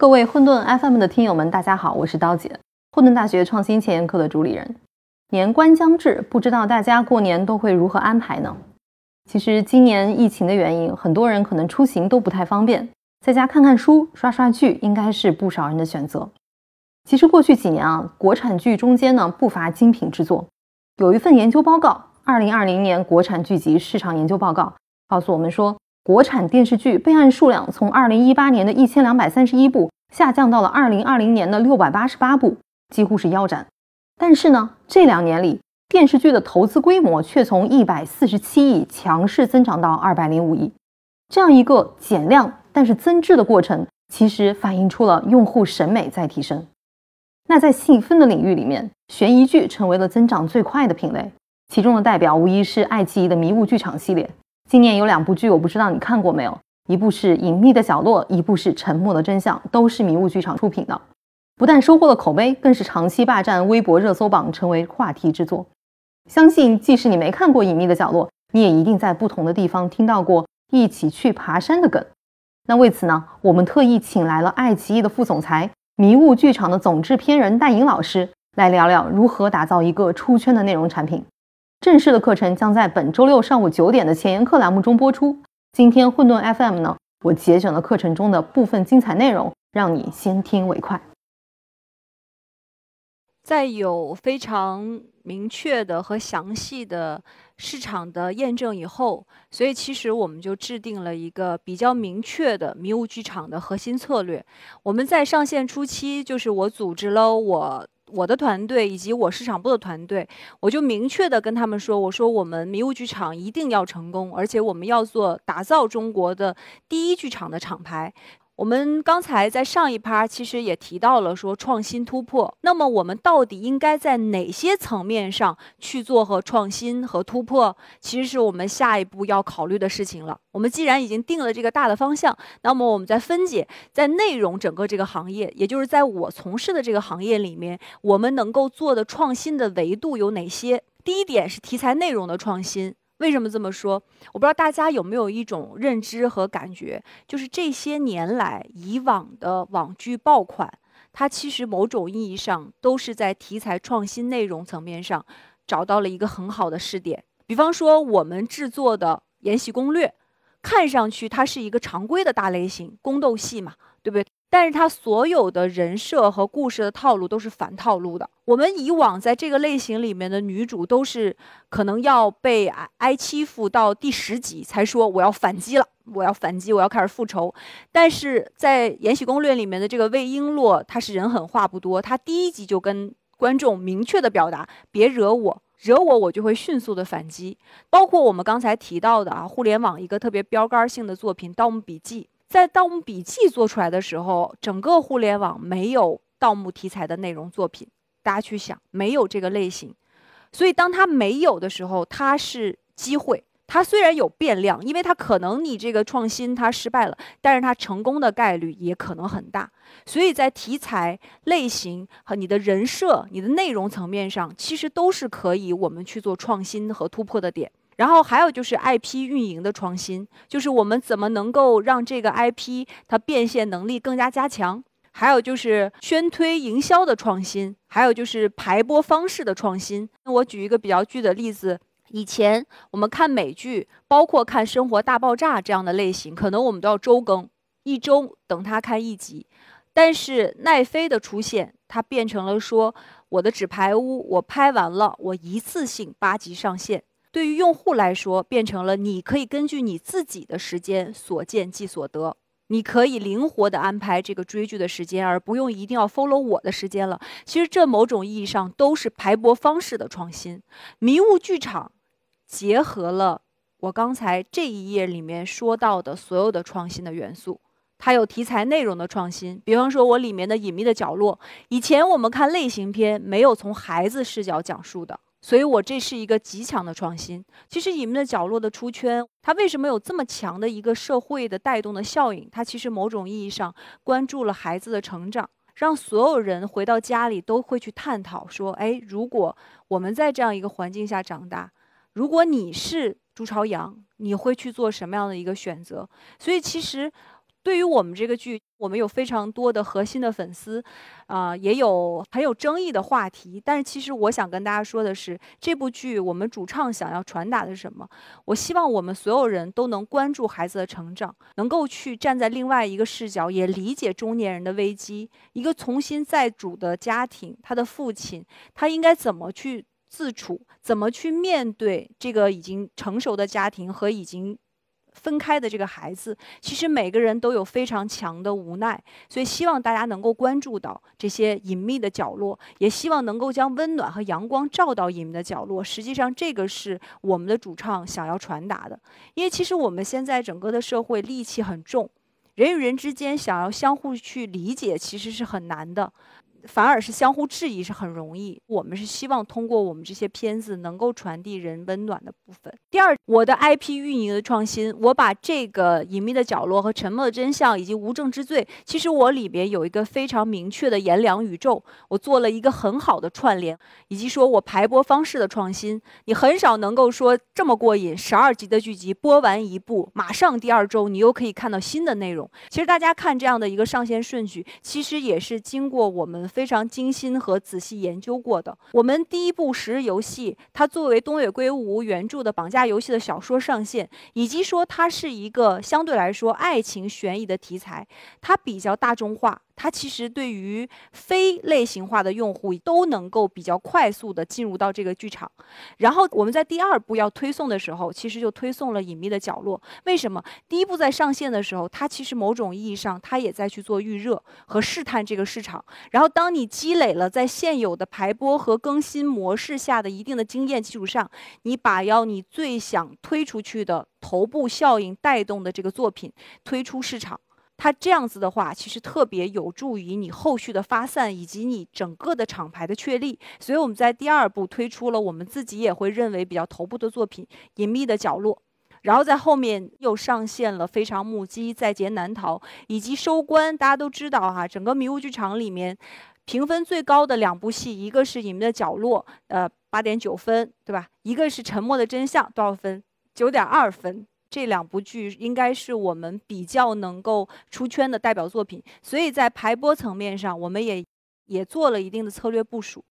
各位混沌 FM 的听友们，大家好，我是刀姐，混沌大学创新前沿课的主理人。年关将至，不知道大家过年都会如何安排呢？其实今年疫情的原因，很多人可能出行都不太方便，在家看看书、刷刷剧，应该是不少人的选择。其实过去几年啊，国产剧中间呢不乏精品之作。有一份研究报告，《二零二零年国产剧集市场研究报告》告诉我们说。国产电视剧备案数量从二零一八年的一千两百三十一部下降到了二零二零年的六百八十八部，几乎是腰斩。但是呢，这两年里电视剧的投资规模却从一百四十七亿强势增长到二百零五亿。这样一个减量但是增质的过程，其实反映出了用户审美在提升。那在细分的领域里面，悬疑剧成为了增长最快的品类，其中的代表无疑是爱奇艺的迷雾剧场系列。今年有两部剧，我不知道你看过没有？一部是《隐秘的角落》，一部是《沉默的真相》，都是迷雾剧场出品的。不但收获了口碑，更是长期霸占微博热搜榜，成为话题之作。相信即使你没看过《隐秘的角落》，你也一定在不同的地方听到过“一起去爬山”的梗。那为此呢，我们特意请来了爱奇艺的副总裁、迷雾剧场的总制片人戴颖老师，来聊聊如何打造一个出圈的内容产品。正式的课程将在本周六上午九点的前沿课栏目中播出。今天混沌 FM 呢，我节选了课程中的部分精彩内容，让你先听为快。在有非常明确的和详细的市场的验证以后，所以其实我们就制定了一个比较明确的迷雾剧场的核心策略。我们在上线初期，就是我组织了我。我的团队以及我市场部的团队，我就明确的跟他们说：“我说我们迷雾剧场一定要成功，而且我们要做打造中国的第一剧场的厂牌。”我们刚才在上一趴其实也提到了说创新突破，那么我们到底应该在哪些层面上去做和创新和突破？其实是我们下一步要考虑的事情了。我们既然已经定了这个大的方向，那么我们在分解在内容整个这个行业，也就是在我从事的这个行业里面，我们能够做的创新的维度有哪些？第一点是题材内容的创新。为什么这么说？我不知道大家有没有一种认知和感觉，就是这些年来以往的网剧爆款，它其实某种意义上都是在题材创新、内容层面上找到了一个很好的试点。比方说，我们制作的《延禧攻略》，看上去它是一个常规的大类型宫斗戏嘛，对不对？但是它所有的人设和故事的套路都是反套路的。我们以往在这个类型里面的女主都是可能要被挨挨欺负到第十集才说我要反击了，我要反击，我要开始复仇。但是在《延禧攻略》里面的这个魏璎珞，她是人狠话不多，她第一集就跟观众明确的表达：别惹我，惹我我就会迅速的反击。包括我们刚才提到的啊，互联网一个特别标杆性的作品《盗墓笔记》。在《盗墓笔记》做出来的时候，整个互联网没有盗墓题材的内容作品。大家去想，没有这个类型，所以当它没有的时候，它是机会。它虽然有变量，因为它可能你这个创新它失败了，但是它成功的概率也可能很大。所以在题材类型和你的人设、你的内容层面上，其实都是可以我们去做创新和突破的点。然后还有就是 IP 运营的创新，就是我们怎么能够让这个 IP 它变现能力更加加强？还有就是宣推营销的创新，还有就是排播方式的创新。那我举一个比较具的例子，以前我们看美剧，包括看《生活大爆炸》这样的类型，可能我们都要周更，一周等它看一集。但是奈飞的出现，它变成了说，我的纸牌屋我拍完了，我一次性八集上线。对于用户来说，变成了你可以根据你自己的时间所见即所得，你可以灵活的安排这个追剧的时间，而不用一定要 follow 我的时间了。其实这某种意义上都是排播方式的创新。迷雾剧场结合了我刚才这一页里面说到的所有的创新的元素，它有题材内容的创新，比方说我里面的隐秘的角落，以前我们看类型片没有从孩子视角讲述的。所以，我这是一个极强的创新。其实，《隐秘的角落》的出圈，它为什么有这么强的一个社会的带动的效应？它其实某种意义上关注了孩子的成长，让所有人回到家里都会去探讨说：哎，如果我们在这样一个环境下长大，如果你是朱朝阳，你会去做什么样的一个选择？所以，其实对于我们这个剧，我们有非常多的核心的粉丝，啊，也有很有争议的话题。但是，其实我想跟大家说的是，这部剧我们主唱想要传达的是什么？我希望我们所有人都能关注孩子的成长，能够去站在另外一个视角，也理解中年人的危机。一个重新再组的家庭，他的父亲，他应该怎么去自处？怎么去面对这个已经成熟的家庭和已经？分开的这个孩子，其实每个人都有非常强的无奈，所以希望大家能够关注到这些隐秘的角落，也希望能够将温暖和阳光照到隐秘的角落。实际上，这个是我们的主唱想要传达的。因为其实我们现在整个的社会戾气很重，人与人之间想要相互去理解，其实是很难的。反而是相互质疑是很容易。我们是希望通过我们这些片子能够传递人温暖的部分。第二，我的 IP 运营的创新，我把这个隐秘的角落和沉默的真相以及无证之罪，其实我里边有一个非常明确的颜良宇宙，我做了一个很好的串联，以及说我排播方式的创新。你很少能够说这么过瘾，十二集的剧集播完一部，马上第二周你又可以看到新的内容。其实大家看这样的一个上线顺序，其实也是经过我们。非常精心和仔细研究过的。我们第一部《十日游戏》，它作为东野圭吾原著的绑架游戏的小说上线，以及说它是一个相对来说爱情悬疑的题材，它比较大众化。它其实对于非类型化的用户都能够比较快速的进入到这个剧场。然后我们在第二步要推送的时候，其实就推送了《隐秘的角落》。为什么？第一步在上线的时候，它其实某种意义上它也在去做预热和试探这个市场。然后当你积累了在现有的排播和更新模式下的一定的经验基础上，你把要你最想推出去的头部效应带动的这个作品推出市场。它这样子的话，其实特别有助于你后续的发散，以及你整个的厂牌的确立。所以我们在第二部推出了我们自己也会认为比较头部的作品《隐秘的角落》，然后在后面又上线了《非常目击》《在劫难逃》，以及收官。大家都知道哈，整个迷雾剧场里面评分最高的两部戏，一个是《隐秘的角落》，呃，八点九分，对吧？一个是《沉默的真相》，多少分？九点二分。这两部剧应该是我们比较能够出圈的代表作品，所以在排播层面上，我们也也做了一定的策略部署。